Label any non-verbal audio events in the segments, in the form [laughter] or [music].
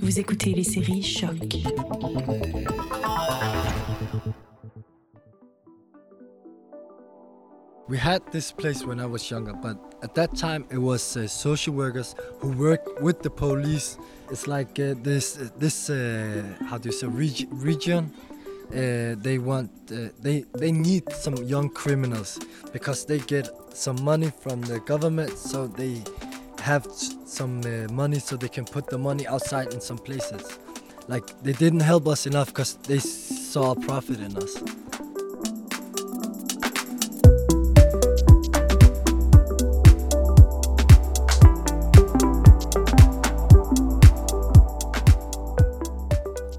Vous écoutez les séries Choc. We had this place when I was younger, but at that time it was uh, social workers who worked with the police. It's like uh, this uh, this uh, how do you say reg- region. Uh, they want uh, they they need some young criminals because they get some money from the government, so they have some uh, money so they can put the money outside in some places. Like they didn't help us enough because they saw a profit in us.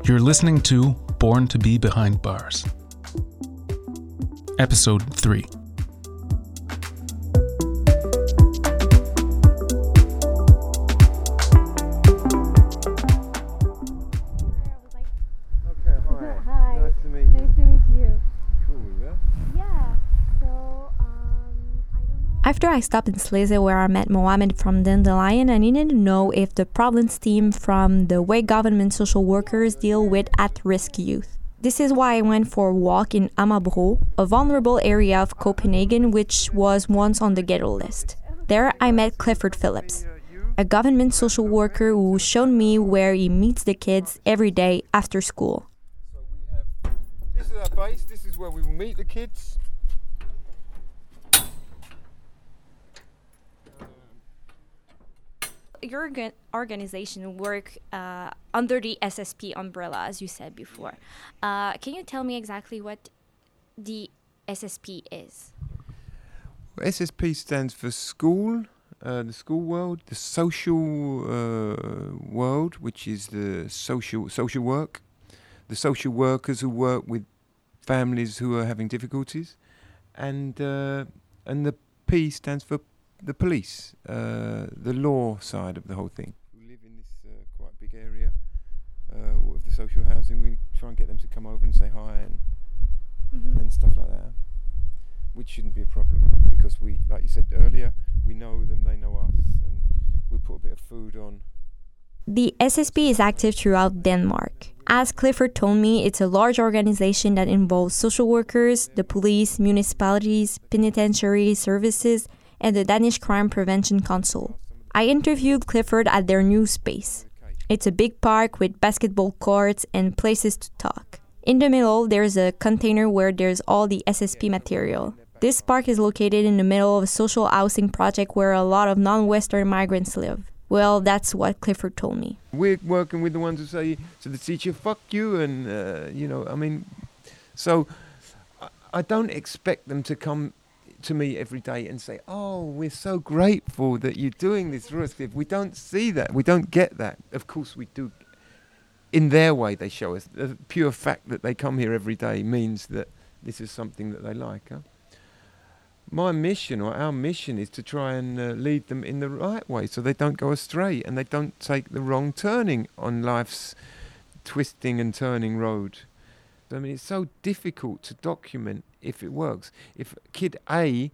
You're listening to Born to Be Behind Bars. Episode 3. After I stopped in Sleze where I met Mohammed from Dandelion, I needed to know if the problems team from the way government social workers deal with at-risk youth. This is why I went for a walk in Amagerbro, a vulnerable area of Copenhagen which was once on the ghetto list. There I met Clifford Phillips, a government social worker who showed me where he meets the kids every day after school. So have. This is our base. This is where we meet the kids. Your organization work uh, under the SSP umbrella, as you said before. Uh, can you tell me exactly what the SSP is? SSP stands for school, uh, the school world, the social uh, world, which is the social social work, the social workers who work with families who are having difficulties, and uh, and the P stands for the police, uh, the law side of the whole thing. We live in this uh, quite big area uh, of the social housing. We try and get them to come over and say hi and and stuff like that, which shouldn't be a problem because we, like you said earlier, we know them, they know us, and we put a bit of food on. The SSP is active throughout Denmark. As Clifford told me, it's a large organization that involves social workers, the police, municipalities, penitentiary services, and the Danish Crime Prevention Council. I interviewed Clifford at their new space. It's a big park with basketball courts and places to talk. In the middle, there's a container where there's all the SSP material. This park is located in the middle of a social housing project where a lot of non Western migrants live. Well, that's what Clifford told me. We're working with the ones who say to the teacher, "Fuck you," and uh, you know, I mean, so I, I don't expect them to come to me every day and say, "Oh, we're so grateful that you're doing this for us." If we don't see that, we don't get that. Of course, we do. In their way, they show us. The pure fact that they come here every day means that this is something that they like. Huh? My mission or our mission is to try and uh, lead them in the right way so they don't go astray and they don't take the wrong turning on life's twisting and turning road. I mean, it's so difficult to document if it works. If kid A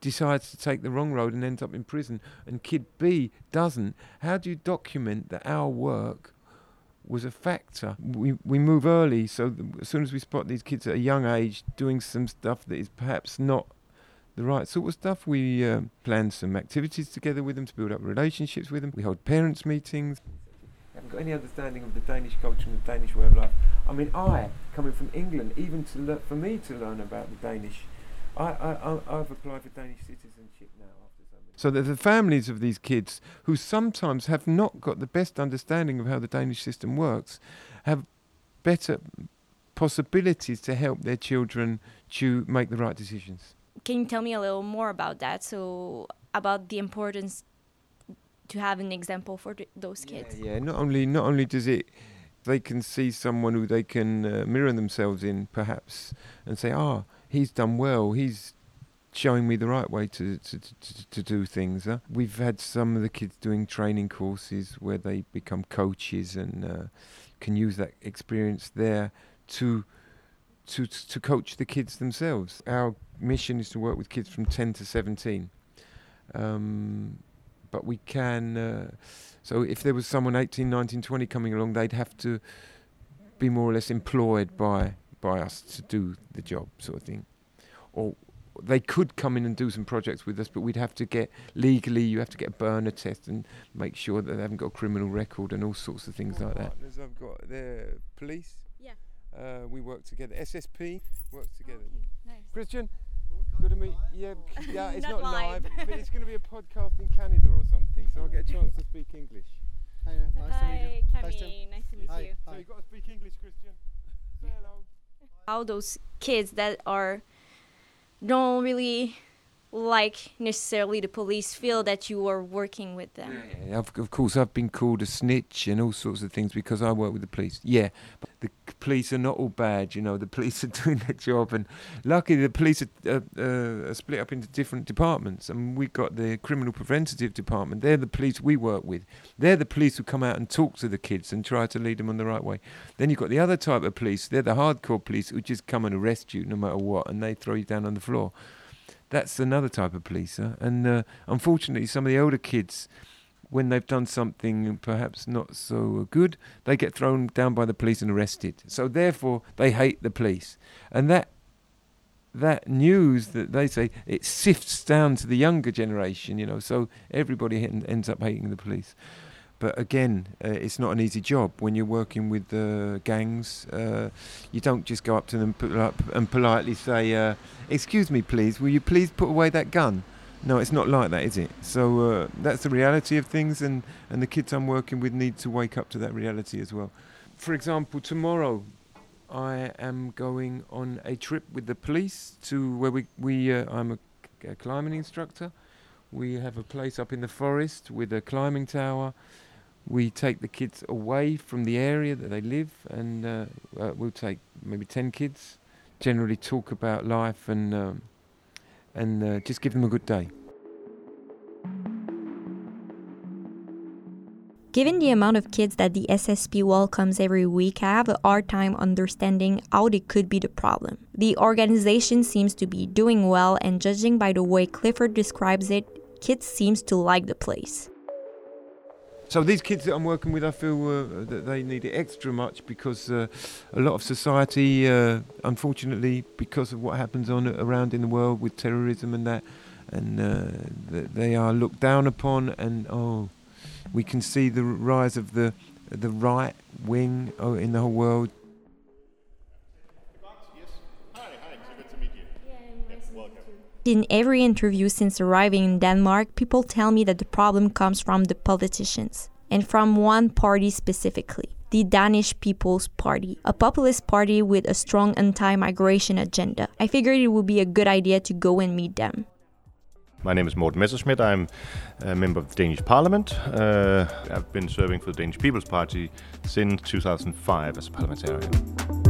decides to take the wrong road and ends up in prison, and kid B doesn't, how do you document that our work was a factor? We we move early, so th- as soon as we spot these kids at a young age doing some stuff that is perhaps not the right sort of stuff, we um, plan some activities together with them to build up relationships with them. We hold parents' meetings. Haven't got any understanding of the Danish culture and the Danish way of life. I mean, I, coming from England, even to lear- for me to learn about the Danish, I, I, I, I've applied for Danish citizenship now. After so many. So that the families of these kids, who sometimes have not got the best understanding of how the Danish system works, have better possibilities to help their children to make the right decisions. Can you tell me a little more about that? So, about the importance to have an example for th- those kids. Yeah, yeah. Not only not only does it, they can see someone who they can uh, mirror themselves in, perhaps, and say, "Ah, he's done well. He's showing me the right way to to, to, to do things." Huh? We've had some of the kids doing training courses where they become coaches and uh, can use that experience there to to to coach the kids themselves. Our mission is to work with kids from 10 to 17. Um, but we can. Uh, so if there was someone 18, 19, 20 coming along, they'd have to be more or less employed by by us to do the job, sort of thing. Or they could come in and do some projects with us, but we'd have to get legally. You have to get a børneattest and make sure that they haven't got a criminal record and all sorts of things like that. Partners I've got the police. Yeah. Uh, we work together. SSP works together. nice. Christian, good to meet. Yeah, [laughs] yeah. It's Not not, live, live. but it's going to be a [laughs] podcast in Canada or something, so I'll get a chance to speak English. Hi, uh, nice to meet you. Hi, Nice to- Camille. Nice to meet Hi, you. So you've got to speak English, Christian. Say hello. [laughs] How those kids that are don't really like necessarily the police feel that you are working with them. Yeah, of, of course, I've been called a snitch and all sorts of things because I work with the police. Yeah, but the police are not all bad, you know. The [laughs] police are doing their job, and luckily the police are, uh, uh, are split up into different departments. And we've got the criminal preventative department. They're the police we work with. They're the police who come out and talk to the kids and try to lead them on the right way. Then you've got the other type of police. They're the hardcore police who just come and arrest you no matter what, and they throw you down on the floor. That's another type of police, huh? and uh, unfortunately, some of the older kids when they've done something perhaps not so good, they get thrown down by the police and arrested. So therefore, they hate the police, and that that news that they say it sifts down to the younger generation. You know, so everybody en- ends up hating the police. But again, uh, it's not an easy job when you're working with uh, gangs. Uh, you don't just go up to them put up and politely say, uh, "Excuse me, please, will you please put away that gun?" No, it's not like that, is it? So uh, that's the reality of things, and, and the kids I'm working with need to wake up to that reality as well. For example, tomorrow I am going on a trip with the police to where we, we uh, I'm a, climbing instructor. We have a place up in the forest with a climbing tower. We take the kids away from the area that they live, and uh, uh, we'll take maybe 10 kids, generally talk about life and um, and uh, just give them a good day. Given the amount of kids that the SSP welcomes every week, I have a hard time understanding how they could be the problem. The organization seems to be doing well, and judging by the way Clifford describes it, kids seems to like the place. So these kids that I'm working with, I feel uh, that they need it extra much because uh, a lot of society, uh, unfortunately, because of what happens on around in the world with terrorism and that, and uh, th- they are looked down upon. And oh, we can see the rise of the the right wing oh, in the whole world. Yes. Hi, hi. So good to meet you. Yes, welcome. In every interview since arriving in Denmark, people tell me that the problem comes from the politicians, and from one party specifically the Danish People's Party, a populist party with a strong anti migration agenda. I figured it would be a good idea to go and meet them. My name is Morten Messerschmidt. I'm a member of the Danish Parliament. Uh, I've been serving for the Danish People's Party since 2005 as a parliamentarian.